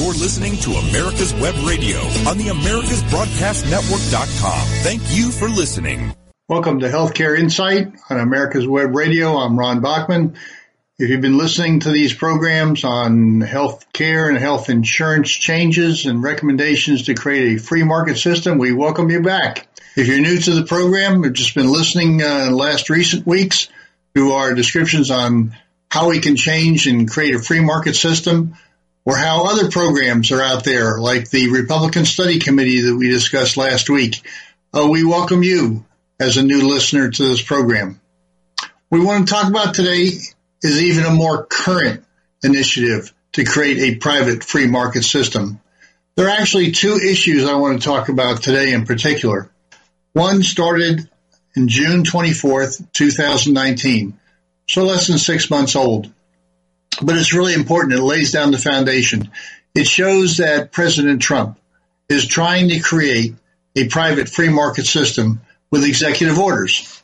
You're listening to America's Web Radio on the AmericasBroadcastNetwork.com. Thank you for listening. Welcome to Healthcare Insight on America's Web Radio. I'm Ron Bachman. If you've been listening to these programs on health care and health insurance changes and recommendations to create a free market system, we welcome you back. If you're new to the program, we've just been listening uh, last recent weeks to our descriptions on how we can change and create a free market system or how other programs are out there, like the Republican Study Committee that we discussed last week. Uh, we welcome you as a new listener to this program. What We want to talk about today is even a more current initiative to create a private free market system. There are actually two issues I want to talk about today in particular. One started in June 24th, 2019, so less than six months old. But it's really important. It lays down the foundation. It shows that President Trump is trying to create a private free market system with executive orders.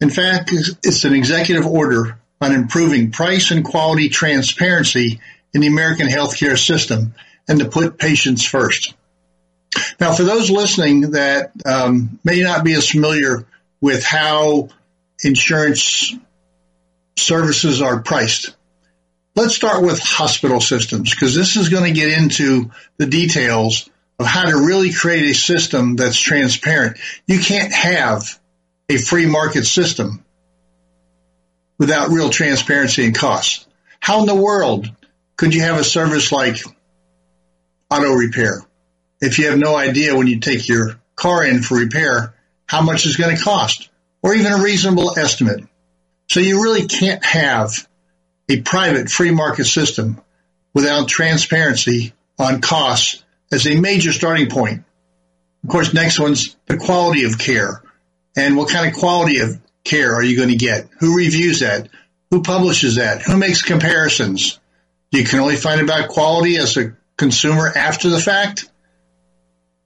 In fact, it's an executive order on improving price and quality transparency in the American healthcare system and to put patients first. Now, for those listening that um, may not be as familiar with how insurance services are priced, let's start with hospital systems because this is going to get into the details of how to really create a system that's transparent. You can't have a free market system without real transparency and costs. How in the world could you have a service like auto repair if you have no idea when you take your car in for repair how much it's going to cost or even a reasonable estimate? So you really can't have a private free market system without transparency on costs as a major starting point. Of course, next one's the quality of care and what kind of quality of care are you going to get? Who reviews that? Who publishes that? Who makes comparisons? You can only find about quality as a consumer after the fact.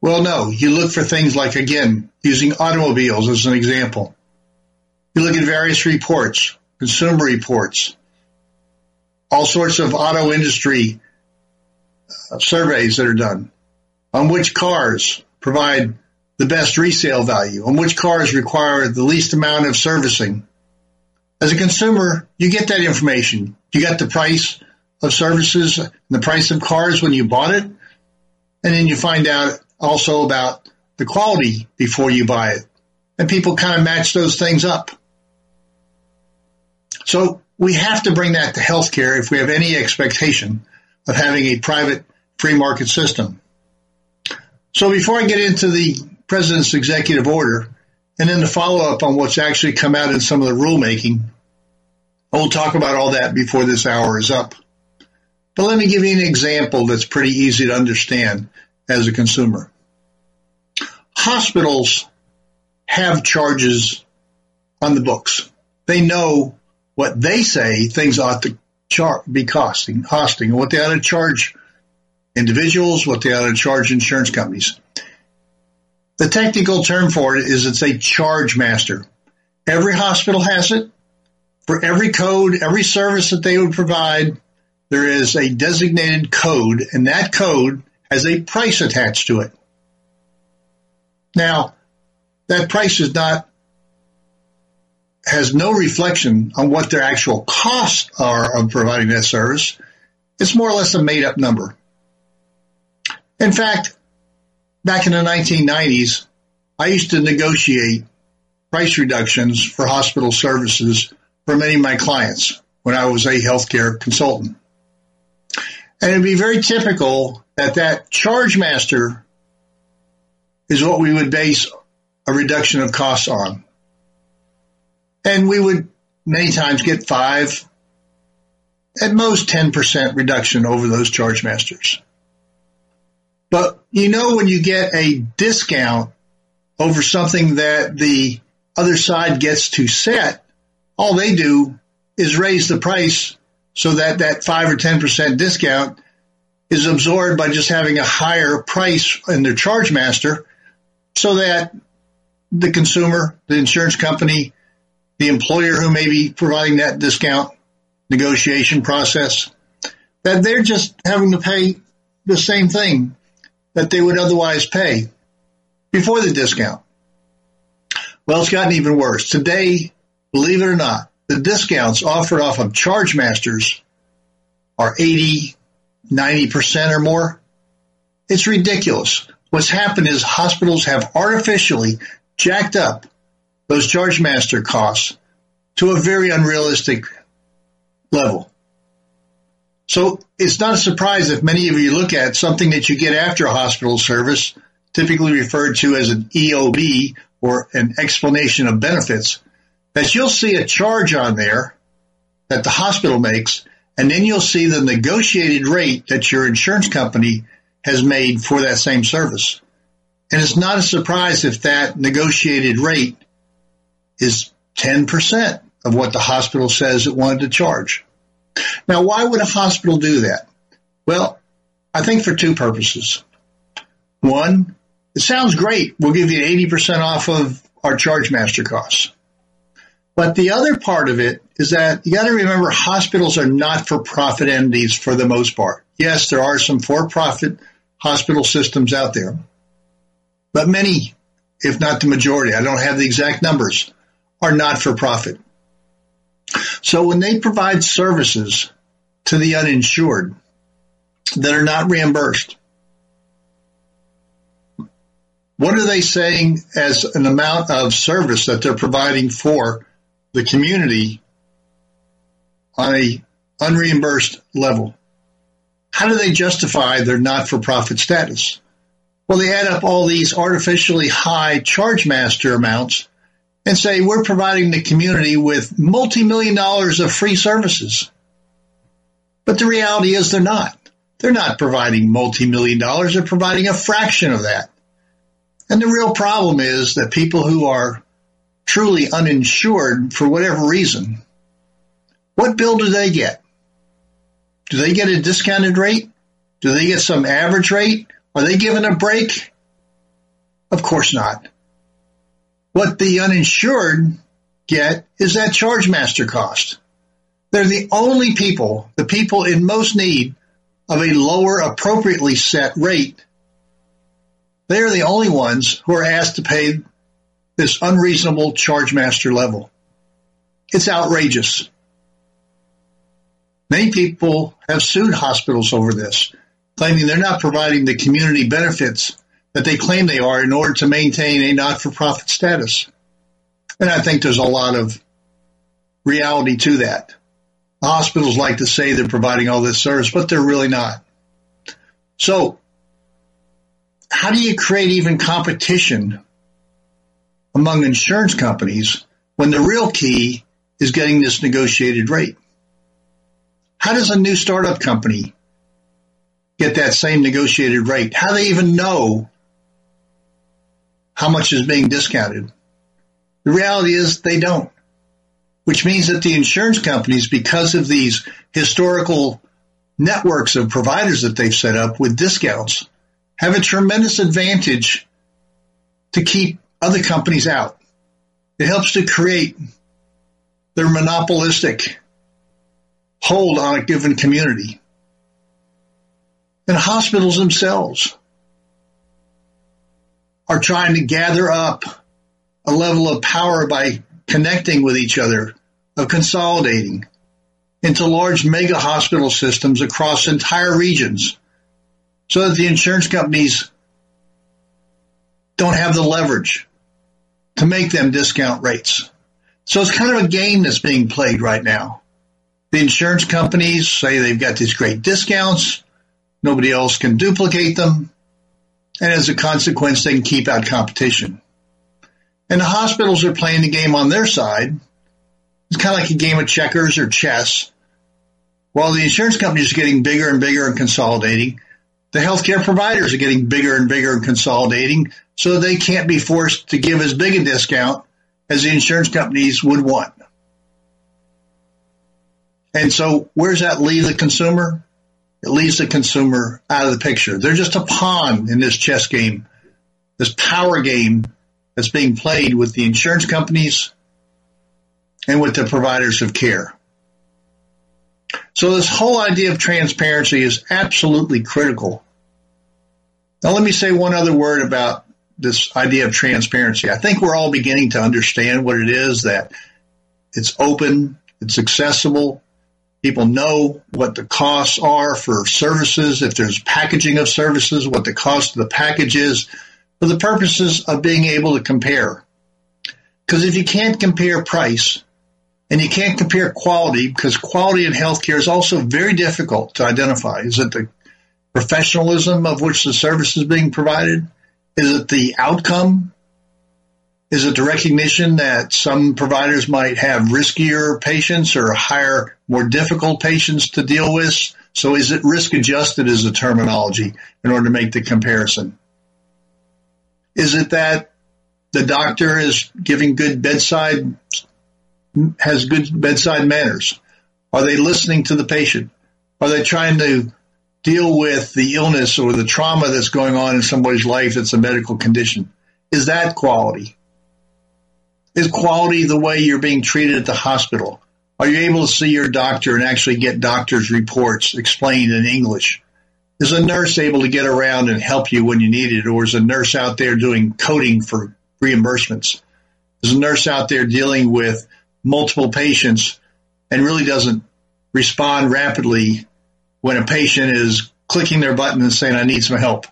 Well, no, you look for things like, again, using automobiles as an example. You look at various reports, consumer reports, all sorts of auto industry uh, surveys that are done on which cars provide the best resale value, on which cars require the least amount of servicing. As a consumer, you get that information. You got the price of services and the price of cars when you bought it. And then you find out also about the quality before you buy it. And people kind of match those things up. So we have to bring that to healthcare if we have any expectation of having a private free market system. So before I get into the president's executive order and then the follow up on what's actually come out in some of the rulemaking, I will talk about all that before this hour is up. But let me give you an example that's pretty easy to understand as a consumer. Hospitals have charges on the books. They know what they say things ought to char- be costing, costing, and what they ought to charge individuals, what they ought to charge insurance companies. The technical term for it is it's a charge master. Every hospital has it. For every code, every service that they would provide, there is a designated code, and that code has a price attached to it. Now, that price is not has no reflection on what their actual costs are of providing that service. It's more or less a made up number. In fact, back in the 1990s, I used to negotiate price reductions for hospital services for many of my clients when I was a healthcare consultant. And it'd be very typical that that charge master is what we would base a reduction of costs on. And we would many times get five, at most 10% reduction over those charge masters. But you know, when you get a discount over something that the other side gets to set, all they do is raise the price so that that five or 10% discount is absorbed by just having a higher price in their charge master so that the consumer, the insurance company, the employer who may be providing that discount negotiation process, that they're just having to pay the same thing that they would otherwise pay before the discount. Well, it's gotten even worse. Today, believe it or not, the discounts offered off of charge masters are 80, 90% or more. It's ridiculous. What's happened is hospitals have artificially jacked up those charge master costs to a very unrealistic level. So it's not a surprise if many of you look at something that you get after a hospital service, typically referred to as an EOB or an explanation of benefits, that you'll see a charge on there that the hospital makes, and then you'll see the negotiated rate that your insurance company has made for that same service. And it's not a surprise if that negotiated rate is 10% of what the hospital says it wanted to charge. Now, why would a hospital do that? Well, I think for two purposes. One, it sounds great. We'll give you 80% off of our charge master costs. But the other part of it is that you got to remember hospitals are not for profit entities for the most part. Yes, there are some for profit hospital systems out there, but many, if not the majority, I don't have the exact numbers, are not for profit. So when they provide services to the uninsured that are not reimbursed, what are they saying as an amount of service that they're providing for the community on a unreimbursed level? How do they justify their not-for-profit status? Well, they add up all these artificially high charge master amounts and say we're providing the community with multi-million dollars of free services. But the reality is they're not. They're not providing multi-million dollars. They're providing a fraction of that. And the real problem is that people who are truly uninsured for whatever reason, what bill do they get? Do they get a discounted rate? Do they get some average rate? Are they given a break? Of course not. What the uninsured get is that charge master cost. They're the only people, the people in most need of a lower appropriately set rate. They are the only ones who are asked to pay this unreasonable charge master level. It's outrageous. Many people have sued hospitals over this, claiming they're not providing the community benefits that they claim they are in order to maintain a not-for-profit status. And I think there's a lot of reality to that. Hospitals like to say they're providing all this service, but they're really not. So how do you create even competition among insurance companies when the real key is getting this negotiated rate? How does a new startup company get that same negotiated rate? How do they even know how much is being discounted. The reality is they don't, which means that the insurance companies, because of these historical networks of providers that they've set up with discounts, have a tremendous advantage to keep other companies out. It helps to create their monopolistic hold on a given community. And hospitals themselves are trying to gather up a level of power by connecting with each other, of consolidating into large mega hospital systems across entire regions so that the insurance companies don't have the leverage to make them discount rates. So it's kind of a game that's being played right now. The insurance companies say they've got these great discounts. Nobody else can duplicate them and as a consequence, they can keep out competition. And the hospitals are playing the game on their side. It's kind of like a game of checkers or chess. While the insurance companies are getting bigger and bigger and consolidating, the healthcare providers are getting bigger and bigger and consolidating, so they can't be forced to give as big a discount as the insurance companies would want. And so where does that leave the consumer? It leaves the consumer out of the picture. They're just a pawn in this chess game, this power game that's being played with the insurance companies and with the providers of care. So this whole idea of transparency is absolutely critical Now, let me say one other word about this idea of transparency. I think we're all beginning to understand what it is that it's open, it's accessible. People know what the costs are for services, if there's packaging of services, what the cost of the package is, for the purposes of being able to compare. Because if you can't compare price and you can't compare quality, because quality in healthcare is also very difficult to identify. Is it the professionalism of which the service is being provided? Is it the outcome? Is it the recognition that some providers might have riskier patients or higher, more difficult patients to deal with? So is it risk adjusted as a terminology in order to make the comparison? Is it that the doctor is giving good bedside, has good bedside manners? Are they listening to the patient? Are they trying to deal with the illness or the trauma that's going on in somebody's life that's a medical condition? Is that quality? Is quality the way you're being treated at the hospital? Are you able to see your doctor and actually get doctor's reports explained in English? Is a nurse able to get around and help you when you need it? Or is a nurse out there doing coding for reimbursements? Is a nurse out there dealing with multiple patients and really doesn't respond rapidly when a patient is clicking their button and saying, I need some help?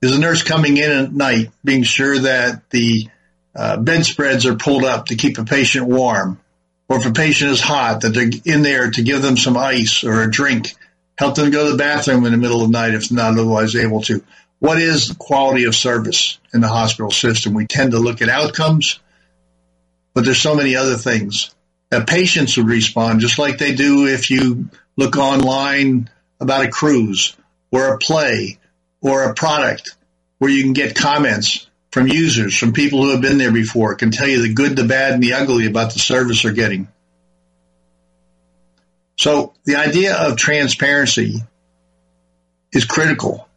Is a nurse coming in at night, being sure that the uh, bedspreads are pulled up to keep a patient warm? Or if a patient is hot, that they're in there to give them some ice or a drink help them go to the bathroom in the middle of the night if not otherwise able to. What is the quality of service in the hospital system? We tend to look at outcomes, but there's so many other things that patients would respond just like they do if you look online about a cruise or a play or a product where you can get comments from users, from people who have been there before, can tell you the good, the bad, and the ugly about the service they're getting. So the idea of transparency is critical.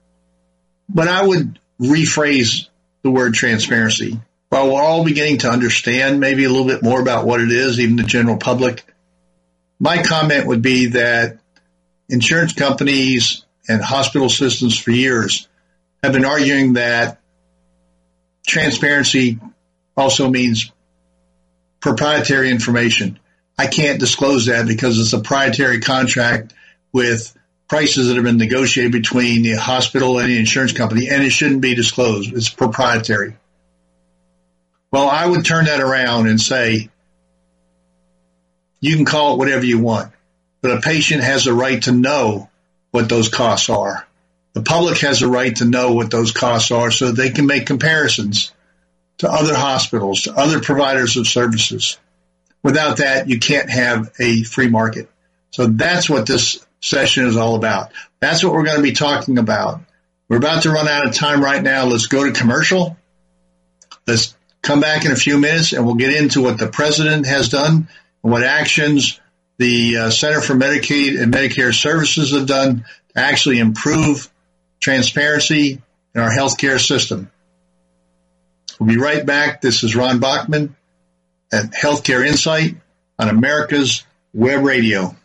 But I would rephrase the word transparency. While we're all beginning to understand maybe a little bit more about what it is, even the general public, my comment would be that insurance companies and hospital systems for years have been arguing that transparency also means proprietary information. I can't disclose that because it's a proprietary contract with prices that have been negotiated between the hospital and the insurance company, and it shouldn't be disclosed. It's proprietary. Well, I would turn that around and say, you can call it whatever you want, but a patient has a right to know what those costs are. The public has a right to know what those costs are so they can make comparisons to other hospitals, to other providers of services. Without that, you can't have a free market. So that's what this session is all about. That's what we're going to be talking about. We're about to run out of time right now. Let's go to commercial. Let's come back in a few minutes and we'll get into what the president has done and what actions the uh, Center for Medicaid and Medicare Services have done to actually improve transparency in our healthcare system. We'll be right back. This is Ron Bachman at Healthcare Insight on America's Web Radio.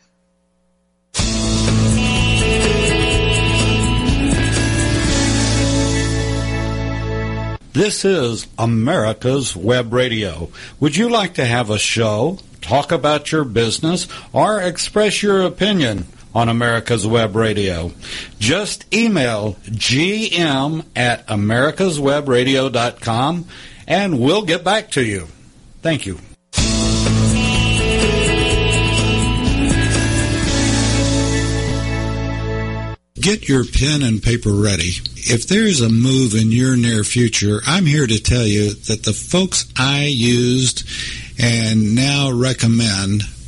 This is America's Web Radio. Would you like to have a show, talk about your business, or express your opinion on America's Web Radio? Just email gm at americaswebradio.com and we'll get back to you. Thank you. Get your pen and paper ready. If there's a move in your near future, I'm here to tell you that the folks I used and now recommend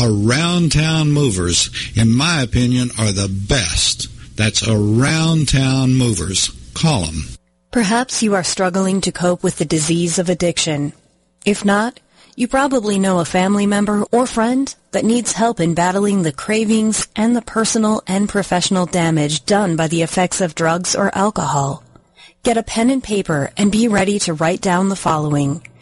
around town movers, in my opinion, are the best. That's around town movers. Call them. Perhaps you are struggling to cope with the disease of addiction. If not, you probably know a family member or friend that needs help in battling the cravings and the personal and professional damage done by the effects of drugs or alcohol. Get a pen and paper and be ready to write down the following.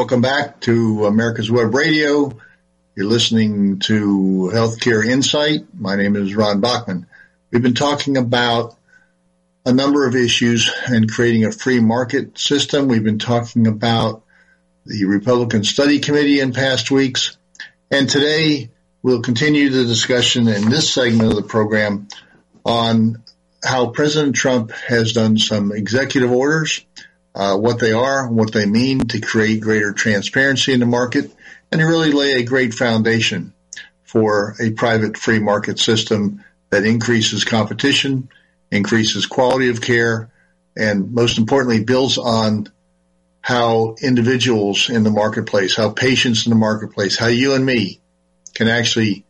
Welcome back to America's Web Radio. You're listening to Healthcare Insight. My name is Ron Bachman. We've been talking about a number of issues and creating a free market system. We've been talking about the Republican Study Committee in past weeks. And today we'll continue the discussion in this segment of the program on how President Trump has done some executive orders, uh, what they are, what they mean to create greater transparency in the market, and to really lay a great foundation for a private free market system that increases competition, increases quality of care, and most importantly, builds on how individuals in the marketplace, how patients in the marketplace, how you and me can actually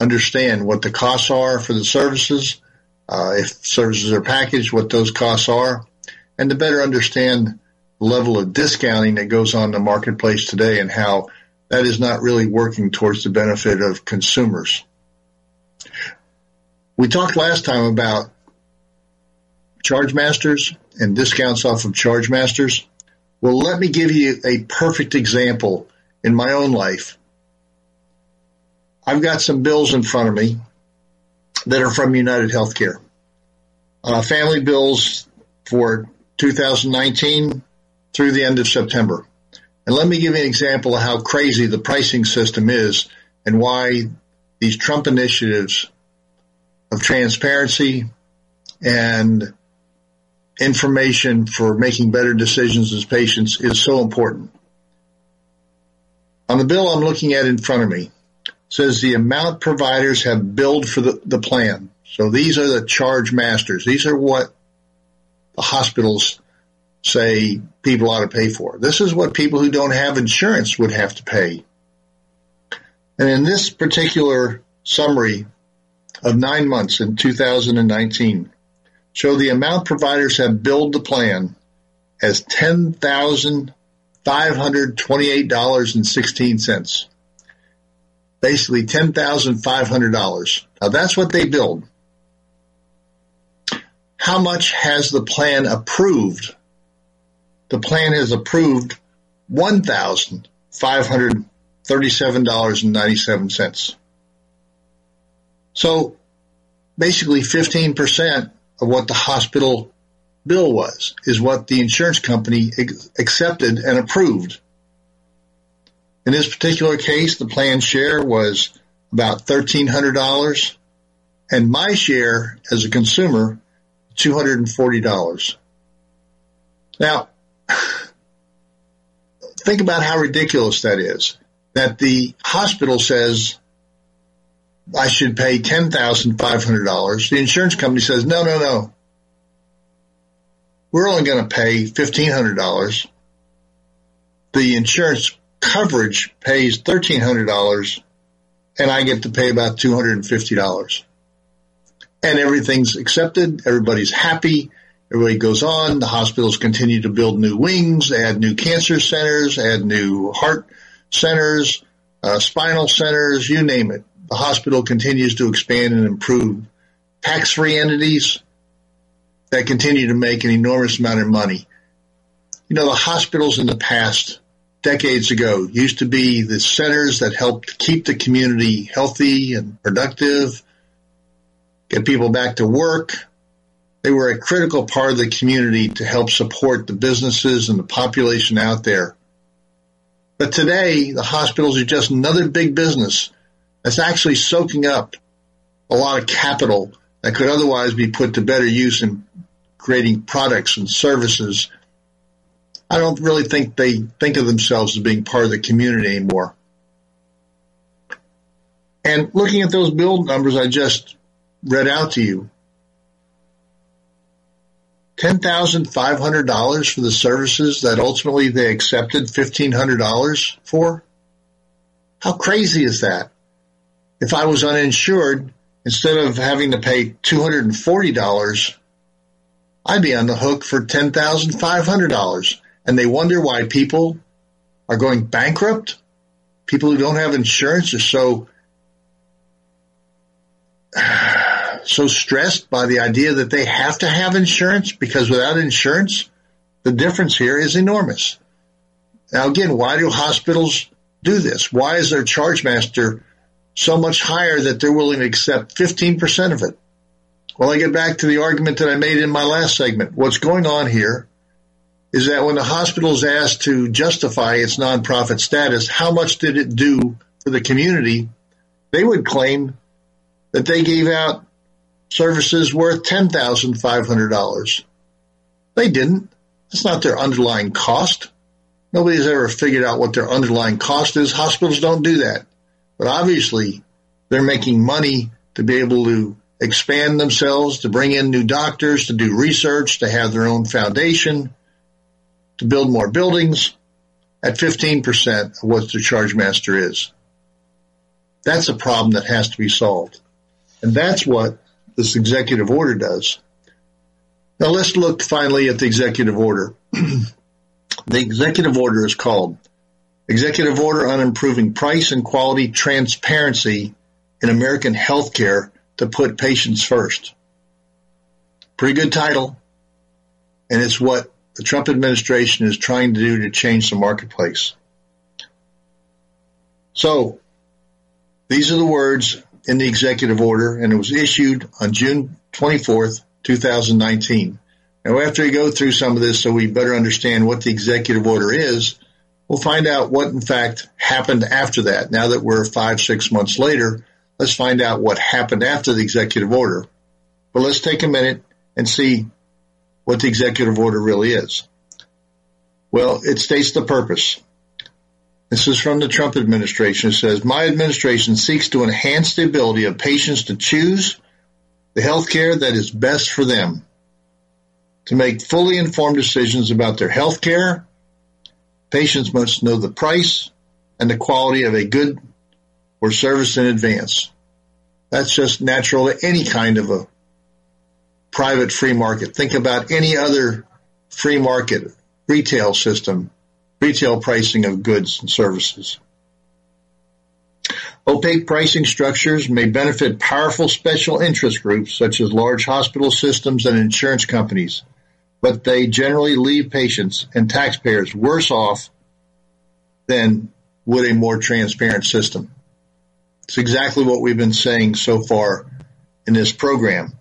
understand what the costs are for the services, uh, if services are packaged, what those costs are, and to better understand the level of discounting that goes on in the marketplace today and how that is not really working towards the benefit of consumers. We talked last time about charge masters and discounts off of charge masters. Well, let me give you a perfect example in my own life. I've got some bills in front of me that are from United Healthcare. Uh, family bills for 2019 through the end of September. And let me give you an example of how crazy the pricing system is and why these Trump initiatives of transparency and information for making better decisions as patients is so important. On the bill I'm looking at in front of me says the amount providers have billed for the, the plan. So these are the charge masters. These are what hospitals say people ought to pay for. This is what people who don't have insurance would have to pay. And in this particular summary of nine months in 2019 show the amount providers have billed the plan as $10,528.16. Basically $10,500. Now that's what they billed. How much has the plan approved? The plan has approved $1,537.97. So basically 15% of what the hospital bill was is what the insurance company accepted and approved. In this particular case, the plan share was about $1,300 and my share as a consumer, $240. Now, think about how ridiculous that is. That the hospital says I should pay $10,500. The insurance company says, no, no, no. We're only going to pay $1,500. The insurance coverage pays $1,300 and I get to pay about $250. And everything's accepted. Everybody's happy. Everybody goes on. The hospitals continue to build new wings, add new cancer centers, add new heart centers, uh, spinal centers, you name it the hospital continues to expand and improve. Tax-free entities that continue to make an enormous amount of money. You know, the hospitals in the past, decades ago, used to be the centers that helped keep the community healthy and productive, get people back to work, They were a critical part of the community to help support the businesses and the population out there. But today, the hospitals are just another big business that's actually soaking up a lot of capital that could otherwise be put to better use in creating products and services. I don't really think they think of themselves as being part of the community anymore. And looking at those billed numbers I just read out to you, $10,500 for the services that ultimately they accepted $1,500 for? How crazy is that? If I was uninsured, instead of having to pay $240, I'd be on the hook for $10,500. And they wonder why people are going bankrupt. People who don't have insurance are so so stressed by the idea that they have to have insurance because without insurance, the difference here is enormous. Now again, why do hospitals do this? Why is their charge master so much higher that they're willing to accept 15% of it? Well, I get back to the argument that I made in my last segment. What's going on here is that when the hospital is asked to justify its nonprofit status, how much did it do for the community? They would claim that they gave out services worth $10,500. They didn't. That's not their underlying cost. Nobody's ever figured out what their underlying cost is. Hospitals don't do that. But obviously, they're making money to be able to expand themselves, to bring in new doctors, to do research, to have their own foundation, to build more buildings at 15% of what the charge master is. That's a problem that has to be solved. And that's what this executive order does. Now let's look finally at the executive order. the executive order is called Executive Order on Improving Price and Quality Transparency in American Healthcare to Put Patients First. Pretty good title. And it's what the Trump administration is trying to do to change the marketplace. So these are the words in the executive order, and it was issued on June 24th, 2019. Now, after we go through some of this so we better understand what the executive order is, we'll find out what in fact happened after that. Now that we're five, six months later, let's find out what happened after the executive order. But let's take a minute and see what the executive order really is. Well, it states the purpose. This is from the Trump administration. It says, My administration seeks to enhance the ability of patients to choose the health care that is best for them, to make fully informed decisions about their health care. Patients must know the price and the quality of a good or service in advance. That's just natural to any kind of a private free market. Think about any other free market retail system retail pricing of goods and services. Opaque pricing structures may benefit powerful special interest groups such as large hospital systems and insurance companies, but they generally leave patients and taxpayers worse off than would a more transparent system. It's exactly what we've been saying so far in this program,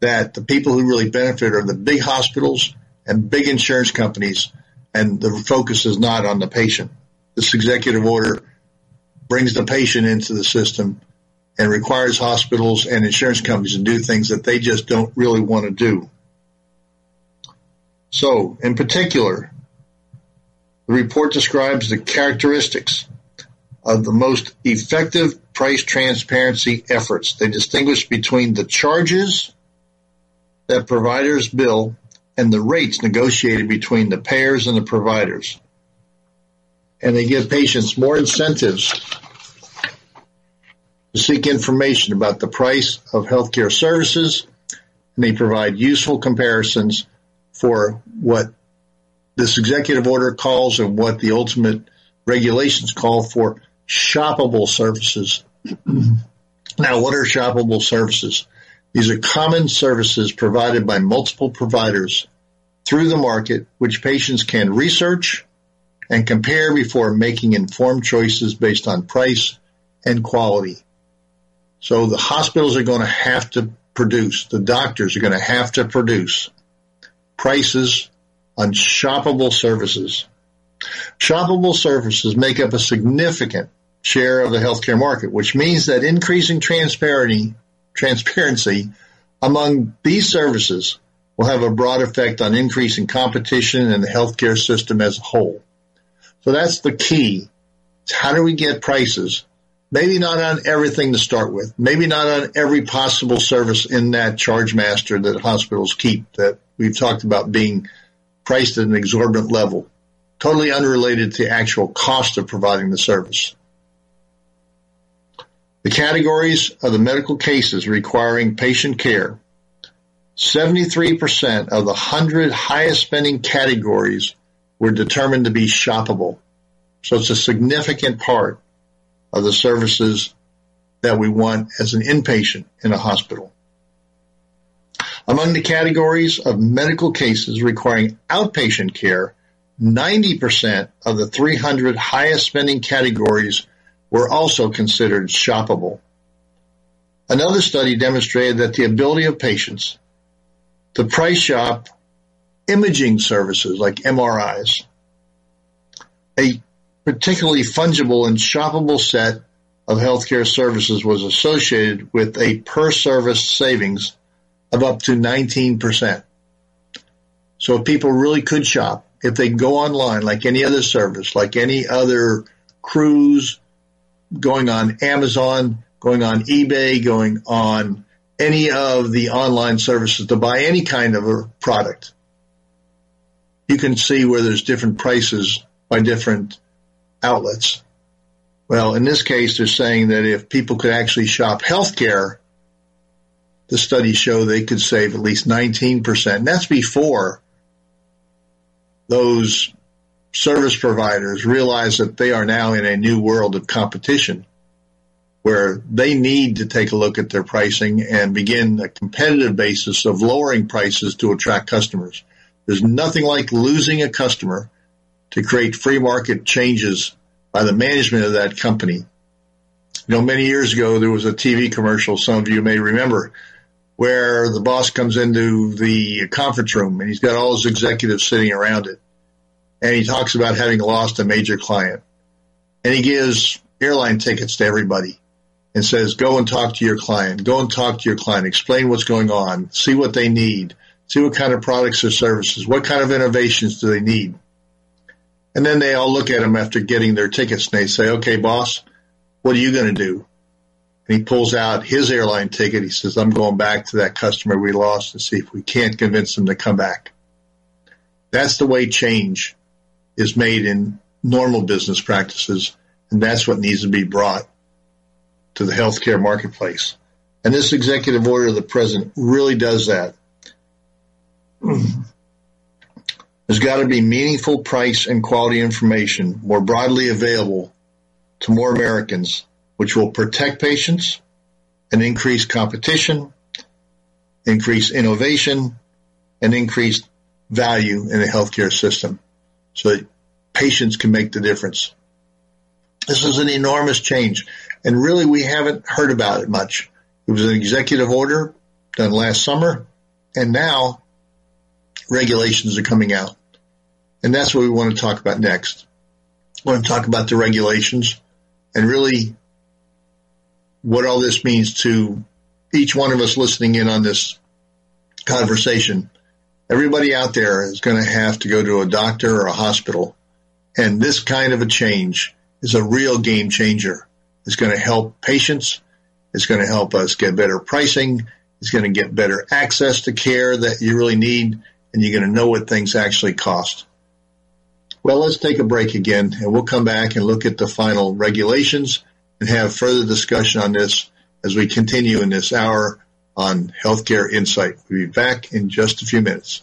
that the people who really benefit are the big hospitals and big insurance companies and the focus is not on the patient. This executive order brings the patient into the system and requires hospitals and insurance companies to do things that they just don't really want to do. So, in particular, the report describes the characteristics of the most effective price transparency efforts. They distinguish between the charges that providers bill and the rates negotiated between the payers and the providers. And they give patients more incentives to seek information about the price of healthcare services, and they provide useful comparisons for what this executive order calls and what the ultimate regulations call for shoppable services. now, what are shoppable services? These are common services provided by multiple providers through the market, which patients can research and compare before making informed choices based on price and quality. So the hospitals are going to have to produce, the doctors are going to have to produce prices on shoppable services. Shoppable services make up a significant share of the healthcare market, which means that increasing transparency, transparency among these services will have a broad effect on increasing competition in the healthcare system as a whole. So that's the key. How do we get prices? Maybe not on everything to start with. Maybe not on every possible service in that charge master that hospitals keep that we've talked about being priced at an exorbitant level, totally unrelated to actual cost of providing the service. The categories of the medical cases requiring patient care 73% of the 100 highest spending categories were determined to be shoppable. So it's a significant part of the services that we want as an inpatient in a hospital. Among the categories of medical cases requiring outpatient care, 90% of the 300 highest spending categories were also considered shoppable. Another study demonstrated that the ability of patients to price shop imaging services like MRIs, a particularly fungible and shoppable set of healthcare services was associated with a per service savings of up to 19%. So if people really could shop, if they go online like any other service, like any other cruise, going on Amazon, going on eBay, going on any of the online services to buy any kind of a product, you can see where there's different prices by different outlets. Well, in this case, they're saying that if people could actually shop healthcare the studies show they could save at least 19%. And that's before those service providers realize that they are now in a new world of competition where they need to take a look at their pricing and begin a competitive basis of lowering prices to attract customers. There's nothing like losing a customer to create free market changes by the management of that company. You know, many years ago, there was a TV commercial some of you may remember where the boss comes into the conference room and he's got all his executives sitting around it. And he talks about having lost a major client. And he gives airline tickets to everybody and says, go and talk to your client. Go and talk to your client. Explain what's going on. See what they need. See what kind of products or services. What kind of innovations do they need? And then they all look at him after getting their tickets and they say, okay, boss, what are you going to do? and he pulls out his airline ticket. He says, I'm going back to that customer we lost to see if we can't convince them to come back. That's the way change is made in normal business practices. And that's what needs to be brought to the healthcare marketplace. And this executive order of the president really does that. There's got to be meaningful price and quality information more broadly available to more Americans which will protect patients and increase competition, increase innovation, and increase value in the healthcare system so patients can make the difference. This is an enormous change, and really we haven't heard about it much. It was an executive order done last summer, and now regulations are coming out. And that's what we want to talk about next. We want to talk about the regulations and really what all this means to each one of us listening in on this conversation. Everybody out there is going to have to go to a doctor or a hospital. And this kind of a change is a real game changer. It's going to help patients. It's going to help us get better pricing. It's going to get better access to care that you really need. And you're going to know what things actually cost. Well, let's take a break again and we'll come back and look at the final regulations and have further discussion on this as we continue in this hour on Healthcare Insight. We'll be back in just a few minutes.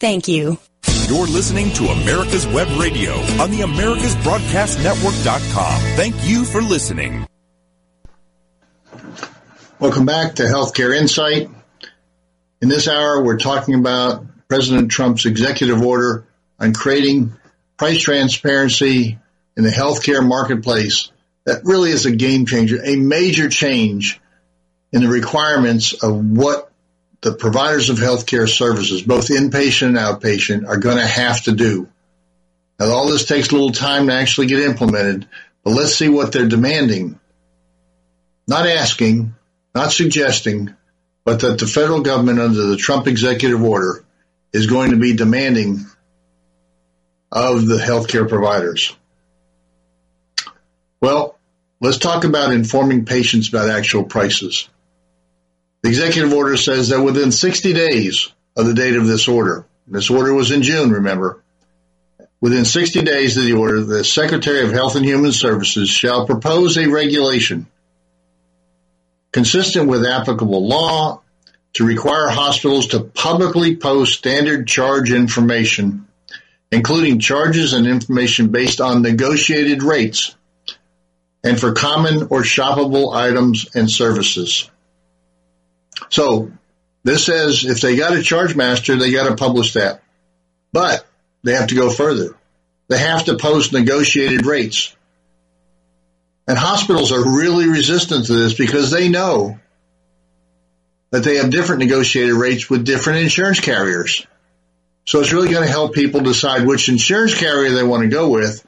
Thank you. You're listening to America's Web Radio on the AmericasBroadcastNetwork.com. Thank you for listening. Welcome back to Healthcare Insight. In this hour, we're talking about President Trump's executive order on creating price transparency in the healthcare marketplace. That really is a game changer, a major change in the requirements of what the providers of healthcare services, both inpatient and outpatient, are going to have to do. Now, all this takes a little time to actually get implemented, but let's see what they're demanding. Not asking, not suggesting, but that the federal government under the Trump executive order is going to be demanding of the healthcare providers. Well, let's talk about informing patients about actual prices. The executive order says that within 60 days of the date of this order, this order was in June, remember, within 60 days of the order, the Secretary of Health and Human Services shall propose a regulation consistent with applicable law to require hospitals to publicly post standard charge information, including charges and information based on negotiated rates and for common or shoppable items and services. So this says if they got a charge master, they got to publish that. But they have to go further. They have to post negotiated rates. And hospitals are really resistant to this because they know that they have different negotiated rates with different insurance carriers. So it's really going to help people decide which insurance carrier they want to go with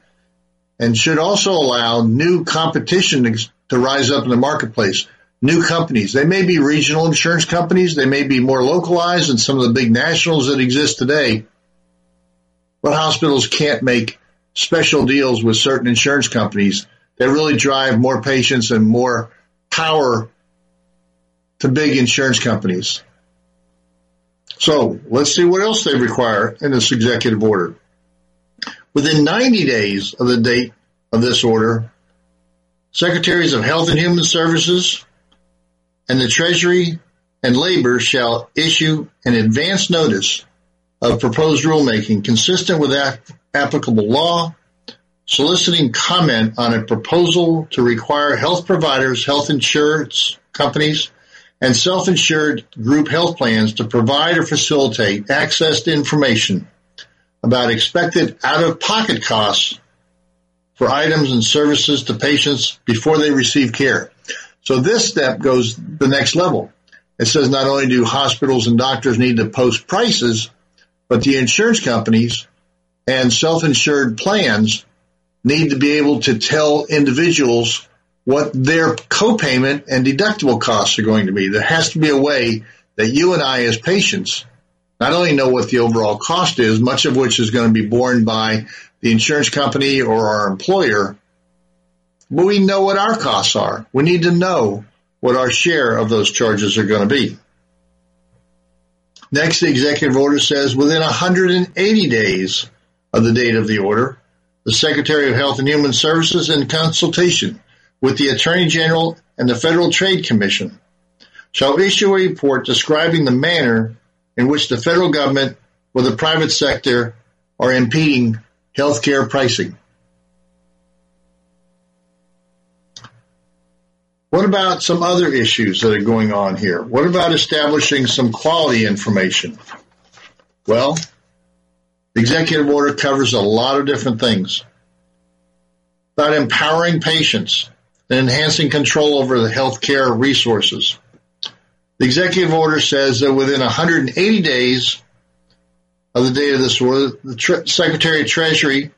and should also allow new competition to, rise up in the marketplace new companies. They may be regional insurance companies. They may be more localized than some of the big nationals that exist today. But hospitals can't make special deals with certain insurance companies that really drive more patients and more power to big insurance companies. So let's see what else they require in this executive order. Within 90 days of the date of this order, secretaries of health and human services, and the Treasury and Labor shall issue an advance notice of proposed rulemaking consistent with applicable law, soliciting comment on a proposal to require health providers, health insurance companies, and self-insured group health plans to provide or facilitate access to information about expected out-of-pocket costs for items and services to patients before they receive care. So this step goes the next level. It says not only do hospitals and doctors need to post prices, but the insurance companies and self-insured plans need to be able to tell individuals what their copayment and deductible costs are going to be. There has to be a way that you and I as patients not only know what the overall cost is, much of which is going to be borne by the insurance company or our employer, but we know what our costs are. We need to know what our share of those charges are going to be. Next, the executive order says within 180 days of the date of the order, the Secretary of Health and Human Services, in consultation with the Attorney General and the Federal Trade Commission, shall issue a report describing the manner in which the federal government or the private sector are impeding healthcare pricing. What about some other issues that are going on here? What about establishing some quality information? Well, the executive order covers a lot of different things. About empowering patients and enhancing control over the healthcare resources. The executive order says that within 180 days of the date of this order, the Secretary of Treasury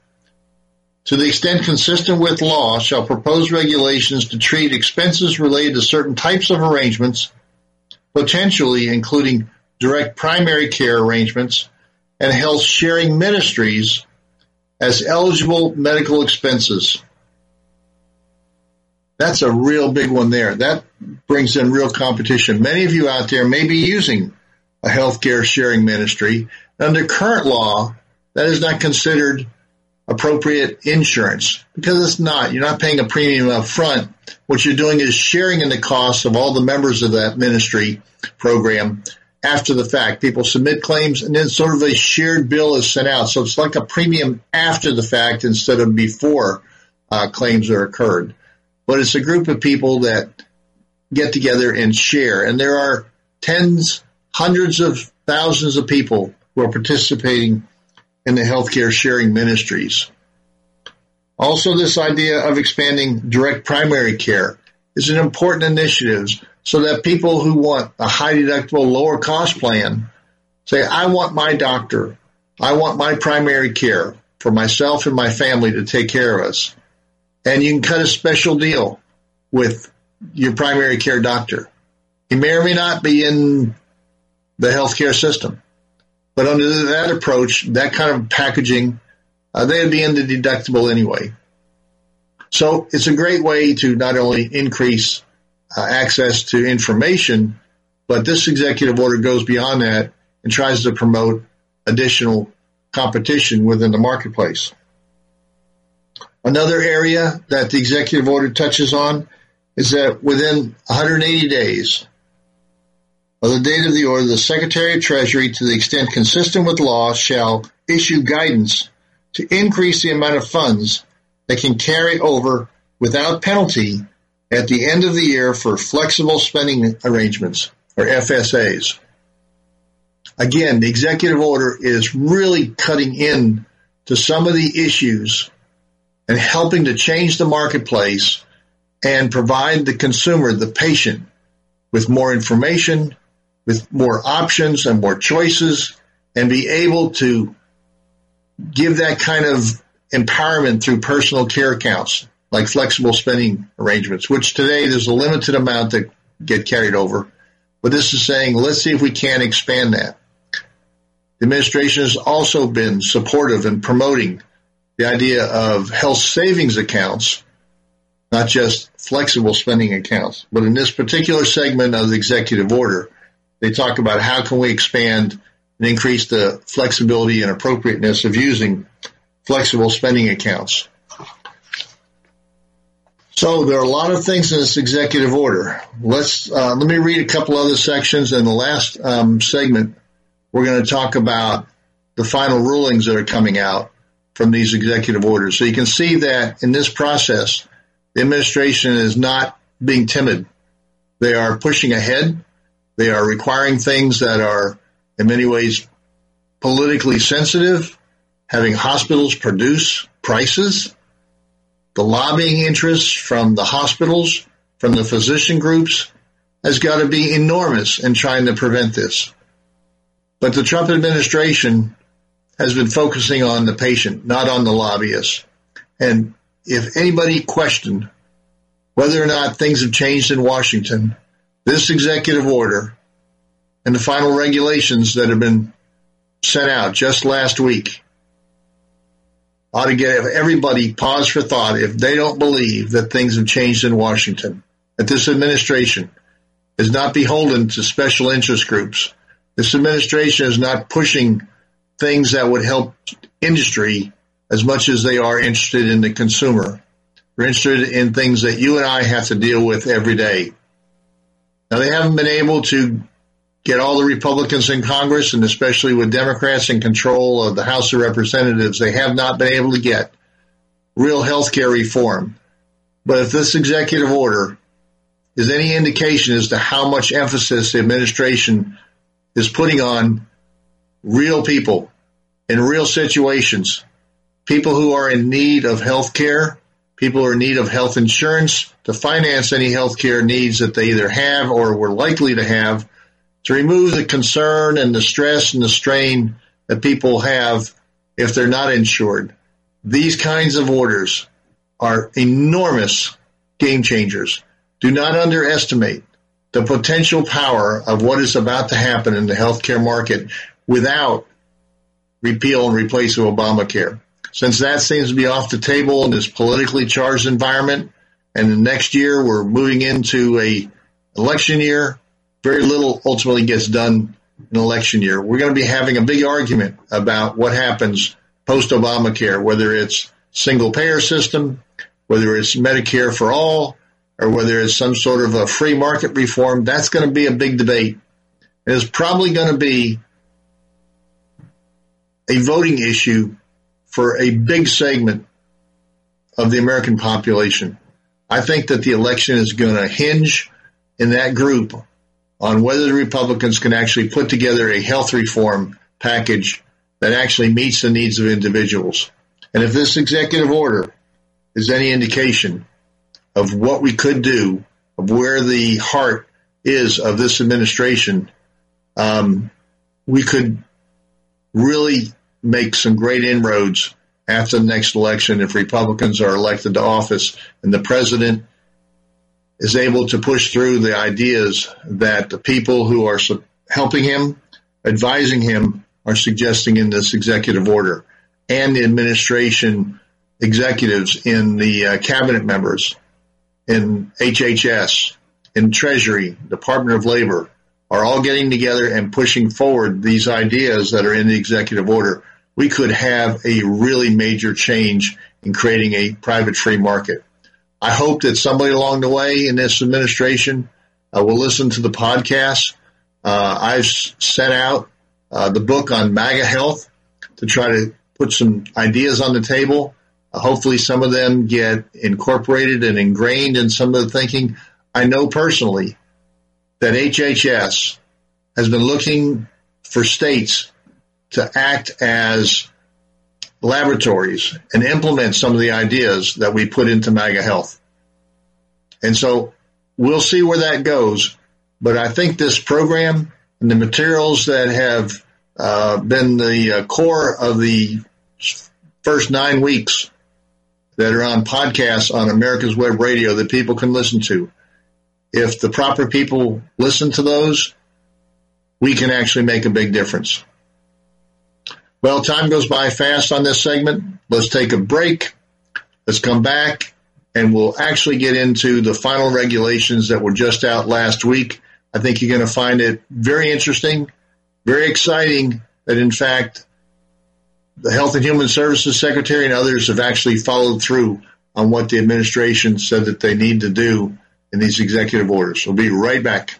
to the extent consistent with law, shall propose regulations to treat expenses related to certain types of arrangements, potentially including direct primary care arrangements and health sharing ministries as eligible medical expenses. That's a real big one there. That brings in real competition. Many of you out there may be using a healthcare sharing ministry. Under current law, that is not considered appropriate insurance because it's not. You're not paying a premium up front. What you're doing is sharing in the costs of all the members of that ministry program after the fact. People submit claims and then sort of a shared bill is sent out. So it's like a premium after the fact instead of before uh, claims are occurred. But it's a group of people that get together and share. And there are tens, hundreds of thousands of people who are participating in the healthcare sharing ministries. Also, this idea of expanding direct primary care is an important initiative so that people who want a high deductible, lower cost plan say, I want my doctor, I want my primary care for myself and my family to take care of us. And you can cut a special deal with your primary care doctor. He may or may not be in the healthcare system. But under that approach, that kind of packaging, uh, they'd be in the deductible anyway. So it's a great way to not only increase uh, access to information, but this executive order goes beyond that and tries to promote additional competition within the marketplace. Another area that the executive order touches on is that within 180 days, of the date of the order, the Secretary of Treasury, to the extent consistent with law, shall issue guidance to increase the amount of funds that can carry over without penalty at the end of the year for flexible spending arrangements, or FSAs. Again, the executive order is really cutting in to some of the issues and helping to change the marketplace and provide the consumer, the patient, with more information, with more options and more choices and be able to give that kind of empowerment through personal care accounts like flexible spending arrangements, which today there's a limited amount that get carried over. But this is saying, let's see if we can expand that. The administration has also been supportive in promoting the idea of health savings accounts, not just flexible spending accounts. But in this particular segment of the executive order, they talk about how can we expand and increase the flexibility and appropriateness of using flexible spending accounts. So there are a lot of things in this executive order. Let's uh, let me read a couple other sections. In the last um, segment, we're going to talk about the final rulings that are coming out from these executive orders. So you can see that in this process, the administration is not being timid. They are pushing ahead. They are requiring things that are in many ways politically sensitive, having hospitals produce prices, the lobbying interests from the hospitals, from the physician groups has got to be enormous in trying to prevent this. But the Trump administration has been focusing on the patient, not on the lobbyists. And if anybody questioned whether or not things have changed in Washington, this executive order and the final regulations that have been sent out just last week ought to get everybody pause for thought if they don't believe that things have changed in Washington, that this administration is not beholden to special interest groups. This administration is not pushing things that would help industry as much as they are interested in the consumer. They're interested in things that you and I have to deal with every day. Now, they haven't been able to get all the Republicans in Congress, and especially with Democrats in control of the House of Representatives, they have not been able to get real health care reform. But if this executive order is any indication as to how much emphasis the administration is putting on real people in real situations, people who are in need of health care, people are in need of health insurance to finance any health care needs that they either have or were likely to have to remove the concern and the stress and the strain that people have if they're not insured. These kinds of orders are enormous game changers. Do not underestimate the potential power of what is about to happen in the healthcare market without repeal and replace of Obamacare. Since that seems to be off the table in this politically charged environment, and next year we're moving into a election year, very little ultimately gets done in election year. We're going to be having a big argument about what happens post Obamacare, whether it's single payer system, whether it's Medicare for all, or whether it's some sort of a free market reform. That's going to be a big debate. It's probably going to be a voting issue for a big segment of the American population. I think that the election is going to hinge in that group on whether the Republicans can actually put together a health reform package that actually meets the needs of individuals. And if this executive order is any indication of what we could do, of where the heart is of this administration, um, we could really make some great inroads after the next election if Republicans are elected to office and the president is able to push through the ideas that the people who are helping him, advising him, are suggesting in this executive order, and the administration executives in the uh, cabinet members in HHS, in Treasury, Department of Labor, are all getting together and pushing forward these ideas that are in the executive order, we could have a really major change in creating a private free market. I hope that somebody along the way in this administration uh, will listen to the podcast. Uh, I've sent out uh, the book on MAGA health to try to put some ideas on the table. Uh, hopefully, some of them get incorporated and ingrained in some of the thinking. I know personally that HHS has been looking for states to act as laboratories and implement some of the ideas that we put into MAGA Health. And so we'll see where that goes. But I think this program and the materials that have uh, been the uh, core of the first nine weeks that are on podcasts on America's Web Radio that people can listen to. If the proper people listen to those, we can actually make a big difference. Well, time goes by fast on this segment. Let's take a break. Let's come back and we'll actually get into the final regulations that were just out last week. I think you're going to find it very interesting, very exciting that in fact the Health and Human Services Secretary and others have actually followed through on what the administration said that they need to do in these executive orders. We'll be right back.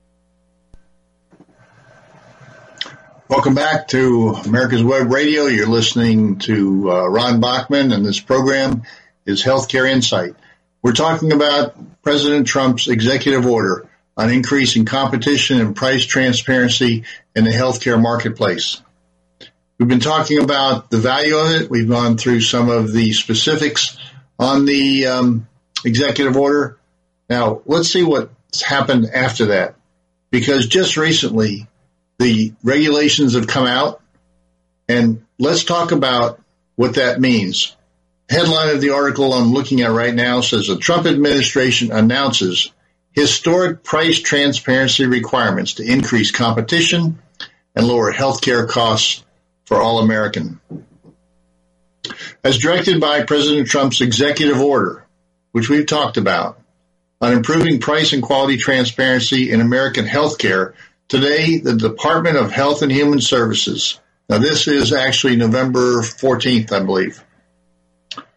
Welcome back to America's Web Radio. You're listening to uh, Ron Bachman, and this program is Healthcare Insight. We're talking about President Trump's executive order on increasing competition and price transparency in the healthcare marketplace. We've been talking about the value of it. We've gone through some of the specifics on the um, executive order. Now, let's see what's happened after that. Because just recently, the regulations have come out, and let's talk about what that means. Headline of the article I'm looking at right now says the Trump administration announces historic price transparency requirements to increase competition and lower healthcare costs for all American. As directed by President Trump's executive order, which we've talked about, on improving price and quality transparency in American healthcare Today, the Department of Health and Human Services. Now, this is actually November 14th, I believe.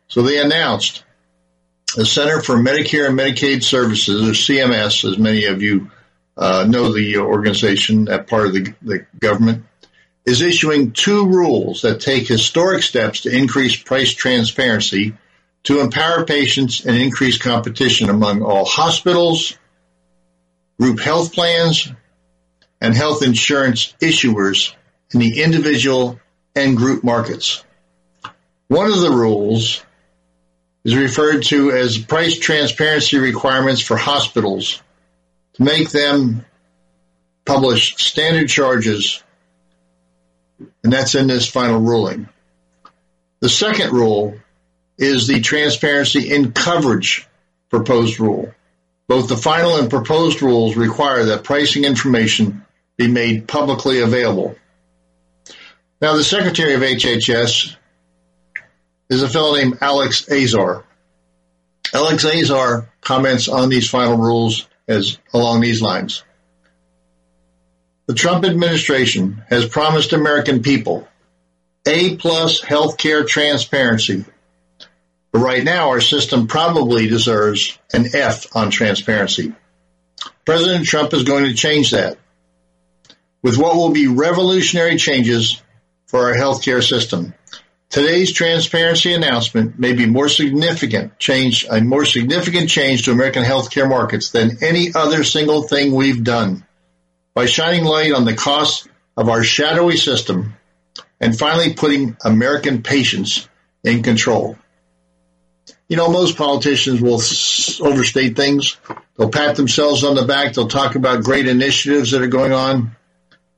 So they announced the Center for Medicare and Medicaid Services, or CMS, as many of you uh, know the organization, that part of the, the government, is issuing two rules that take historic steps to increase price transparency to empower patients and increase competition among all hospitals, group health plans, and health insurance issuers in the individual and group markets. One of the rules is referred to as price transparency requirements for hospitals to make them publish standard charges, and that's in this final ruling. The second rule is the transparency in coverage proposed rule. Both the final and proposed rules require that pricing information be made publicly available. Now, the Secretary of HHS is a fellow named Alex Azar. Alex Azar comments on these final rules as along these lines. The Trump administration has promised American people A plus healthcare transparency. But right now, our system probably deserves an F on transparency. President Trump is going to change that with what will be revolutionary changes for our healthcare system. Today's transparency announcement may be more significant change, a more significant change to American healthcare markets than any other single thing we've done. By shining light on the costs of our shadowy system and finally putting American patients in control. You know, most politicians will overstate things. They'll pat themselves on the back. They'll talk about great initiatives that are going on.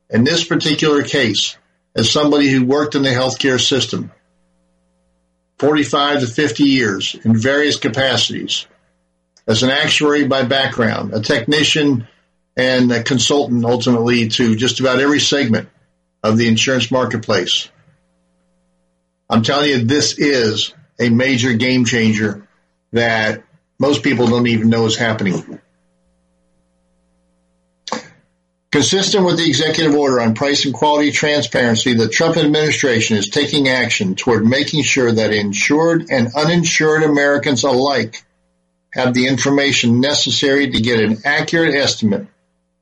In this particular case, as somebody who worked in the healthcare system, 45 to 50 years in various capacities, as an actuary by background, a technician and a consultant ultimately to just about every segment of the insurance marketplace. I'm telling you, this is a major game changer that most people don't even know is happening. Consistent with the executive order on price and quality transparency, the Trump administration is taking action toward making sure that insured and uninsured Americans alike have the information necessary to get an accurate estimate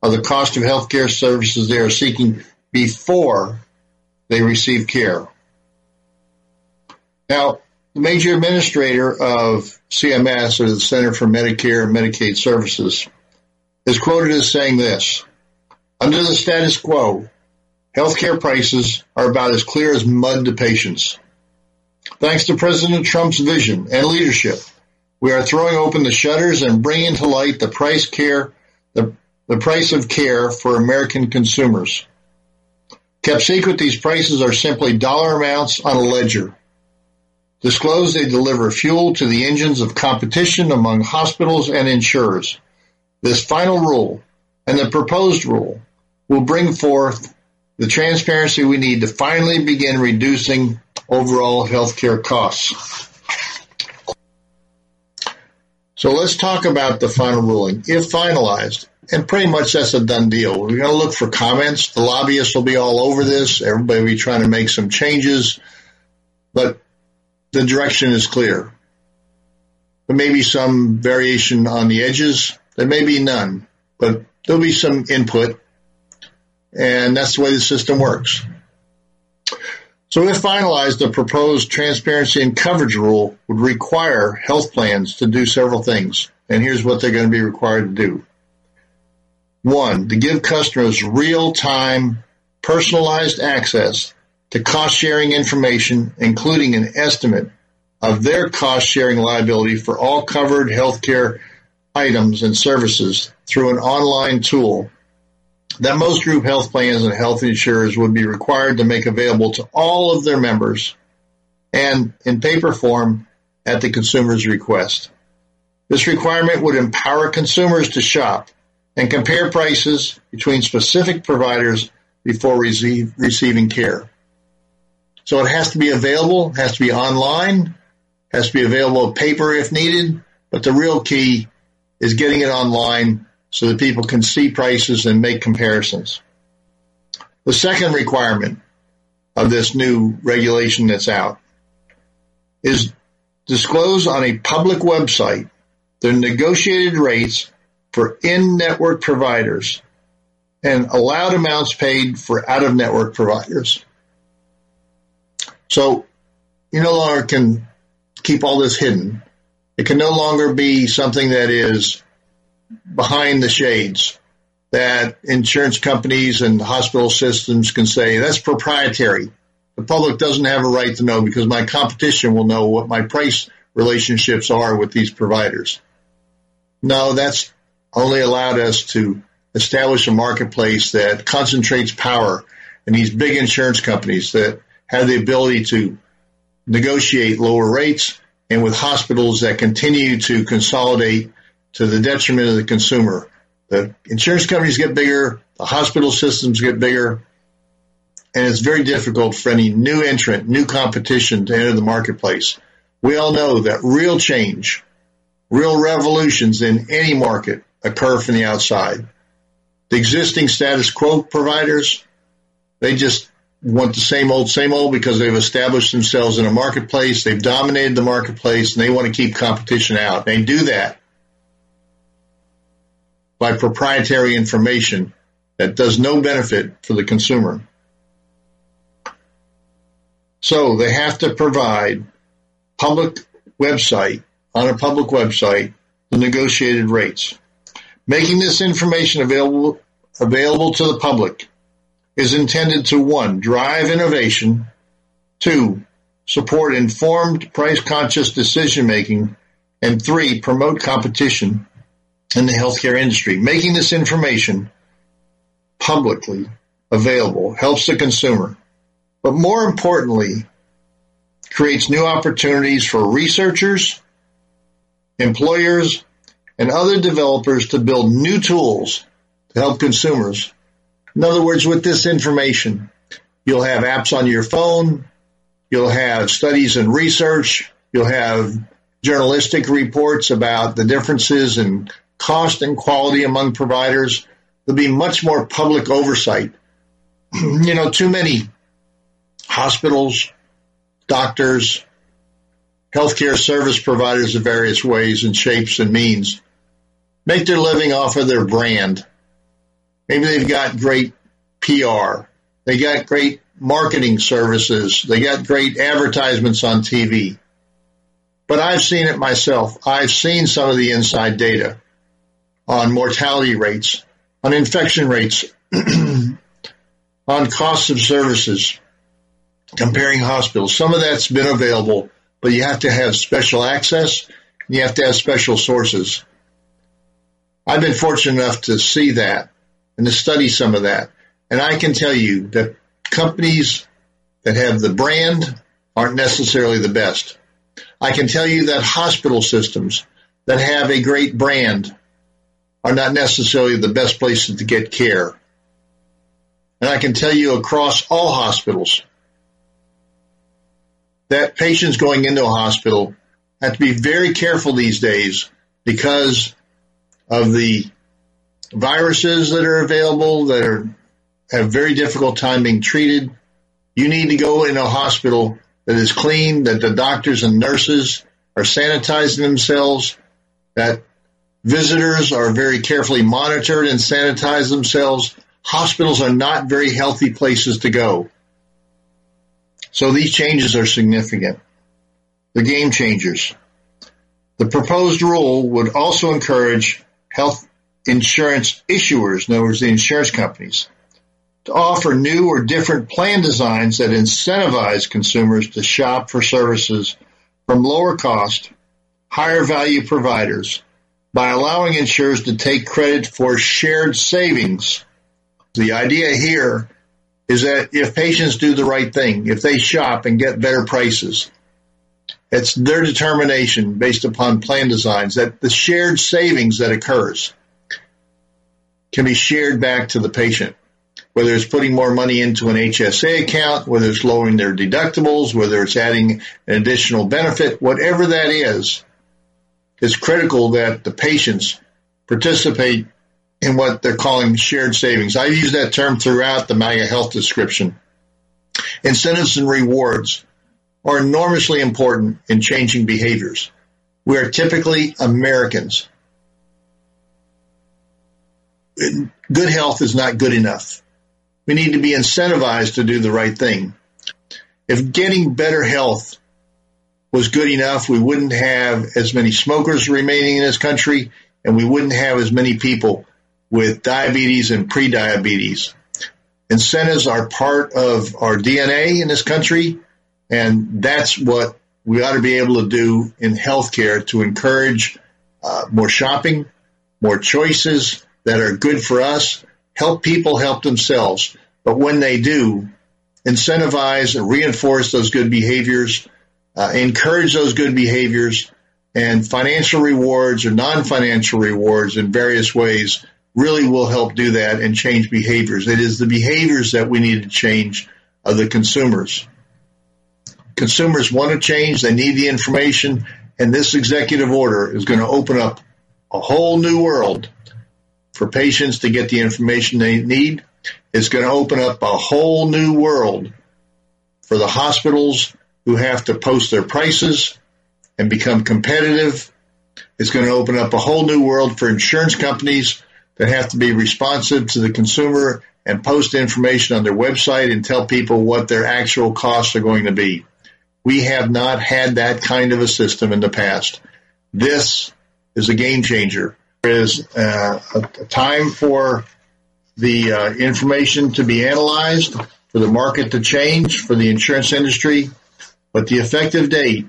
of the cost of healthcare services they are seeking before they receive care. Now, the major administrator of CMS, or the Center for Medicare and Medicaid Services, is quoted as saying this under the status quo, healthcare prices are about as clear as mud to patients. Thanks to President Trump's vision and leadership, we are throwing open the shutters and bringing to light the price care, the, the price of care for American consumers. Kept secret, these prices are simply dollar amounts on a ledger. Disclosed, they deliver fuel to the engines of competition among hospitals and insurers. This final rule and the proposed rule will bring forth the transparency we need to finally begin reducing overall healthcare costs. So let's talk about the final ruling. If finalized, and pretty much that's a done deal. We're going to look for comments. The lobbyists will be all over this. Everybody will be trying to make some changes, but the direction is clear. There may be some variation on the edges. There may be none, but there'll be some input and that's the way the system works. So if finalized, the proposed transparency and coverage rule would require health plans to do several things. And here's what they're going to be required to do. One, to give customers real-time personalized access to cost sharing information, including an estimate of their cost sharing liability for all covered healthcare items and services through an online tool that most group health plans and health insurers would be required to make available to all of their members and in paper form at the consumer's request. This requirement would empower consumers to shop and compare prices between specific providers before receive, receiving care. So it has to be available, has to be online, has to be available paper if needed, but the real key is getting it online so that people can see prices and make comparisons. The second requirement of this new regulation that's out is disclose on a public website the negotiated rates for in-network providers and allowed amounts paid for out-of-network providers. So you no longer can keep all this hidden. It can no longer be something that is behind the shades that insurance companies and hospital systems can say that's proprietary. the public doesn't have a right to know because my competition will know what my price relationships are with these providers. No, that's only allowed us to establish a marketplace that concentrates power in these big insurance companies that have the ability to negotiate lower rates and with hospitals that continue to consolidate to the detriment of the consumer. The insurance companies get bigger, the hospital systems get bigger, and it's very difficult for any new entrant, new competition to enter the marketplace. We all know that real change, real revolutions in any market occur from the outside. The existing status quo providers, they just want the same old, same old because they've established themselves in a marketplace. They've dominated the marketplace and they want to keep competition out. They do that by proprietary information that does no benefit for the consumer. So they have to provide public website on a public website the negotiated rates. Making this information available available to the public is intended to one, drive innovation, two, support informed price conscious decision making, and three, promote competition in the healthcare industry. Making this information publicly available helps the consumer, but more importantly, creates new opportunities for researchers, employers, and other developers to build new tools to help consumers. In other words, with this information, you'll have apps on your phone, you'll have studies and research, you'll have journalistic reports about the differences in cost and quality among providers. There'll be much more public oversight. you know, too many hospitals, doctors, healthcare service providers of various ways and shapes and means make their living off of their brand. Maybe they've got great PR. They got great marketing services. They got great advertisements on TV. But I've seen it myself. I've seen some of the inside data on mortality rates, on infection rates, on costs of services, comparing hospitals. Some of that's been available, but you have to have special access. You have to have special sources. I've been fortunate enough to see that and to study some of that. And I can tell you that companies that have the brand aren't necessarily the best. I can tell you that hospital systems that have a great brand are not necessarily the best places to get care. And I can tell you across all hospitals that patients going into a hospital have to be very careful these days because of the viruses that are available that are have very difficult time being treated. You need to go in a hospital that is clean, that the doctors and nurses are sanitizing themselves, that visitors are very carefully monitored and sanitize themselves. Hospitals are not very healthy places to go. So these changes are significant. The game changers. The proposed rule would also encourage health insurance issuers, in other words, the insurance companies, to offer new or different plan designs that incentivize consumers to shop for services from lower cost, higher value providers by allowing insurers to take credit for shared savings. The idea here is that if patients do the right thing, if they shop and get better prices, it's their determination based upon plan designs that the shared savings that occurs can be shared back to the patient. Whether it's putting more money into an HSA account, whether it's lowering their deductibles, whether it's adding an additional benefit, whatever that is, it's critical that the patients participate in what they're calling shared savings. I use that term throughout the MAGA health description. Incentives and rewards are enormously important in changing behaviors. We are typically Americans. Good health is not good enough. We need to be incentivized to do the right thing. If getting better health was good enough, we wouldn't have as many smokers remaining in this country and we wouldn't have as many people with diabetes and prediabetes. incentives are part of our DNA in this country, and that's what we ought to be able to do in healthcare to encourage uh, more shopping, more choices that are good for us, help people help themselves. But when they do, incentivize and reinforce those good behaviors, uh, encourage those good behaviors, and financial rewards or non-financial rewards in various ways really will help do that and change behaviors. It is the behaviors that we need to change of the consumers. Consumers want to change. They need the information. And this executive order is going to open up a whole new world for patients to get the information they need. It's going to open up a whole new world for the hospitals who have to post their prices and become competitive. It's going to open up a whole new world for insurance companies that have to be responsive to the consumer and post information on their website and tell people what their actual costs are going to be. We have not had that kind of a system in the past. This is a game changer. There is uh, a, time for the uh, information to be analyzed, for the market to change, for the insurance industry, but the effective date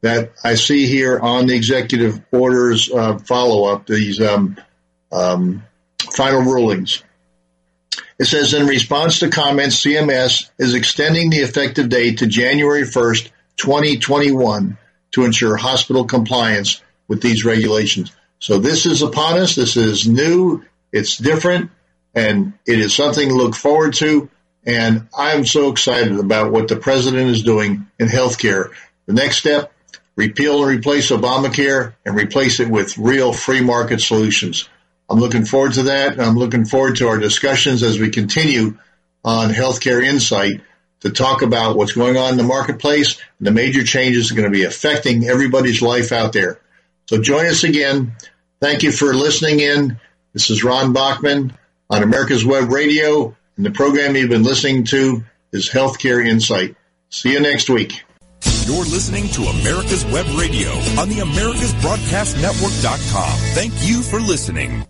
that I see here on the executive orders uh, follow up, these um, um, final rulings. It says in response to comments, CMS is extending the effective date to January 1st, 2021 to ensure hospital compliance with these regulations. So this is upon us. This is new. It's different and it is something to look forward to. And I'm so excited about what the president is doing in healthcare. The next step, repeal and replace Obamacare and replace it with real free market solutions. I'm looking forward to that. And I'm looking forward to our discussions as we continue on Healthcare Insight to talk about what's going on in the marketplace and the major changes that are going to be affecting everybody's life out there. So join us again. Thank you for listening in. This is Ron Bachman on America's Web Radio, and the program you've been listening to is Healthcare Insight. See you next week. You're listening to America's Web Radio on the AmericasBroadcastNetwork.com. Thank you for listening.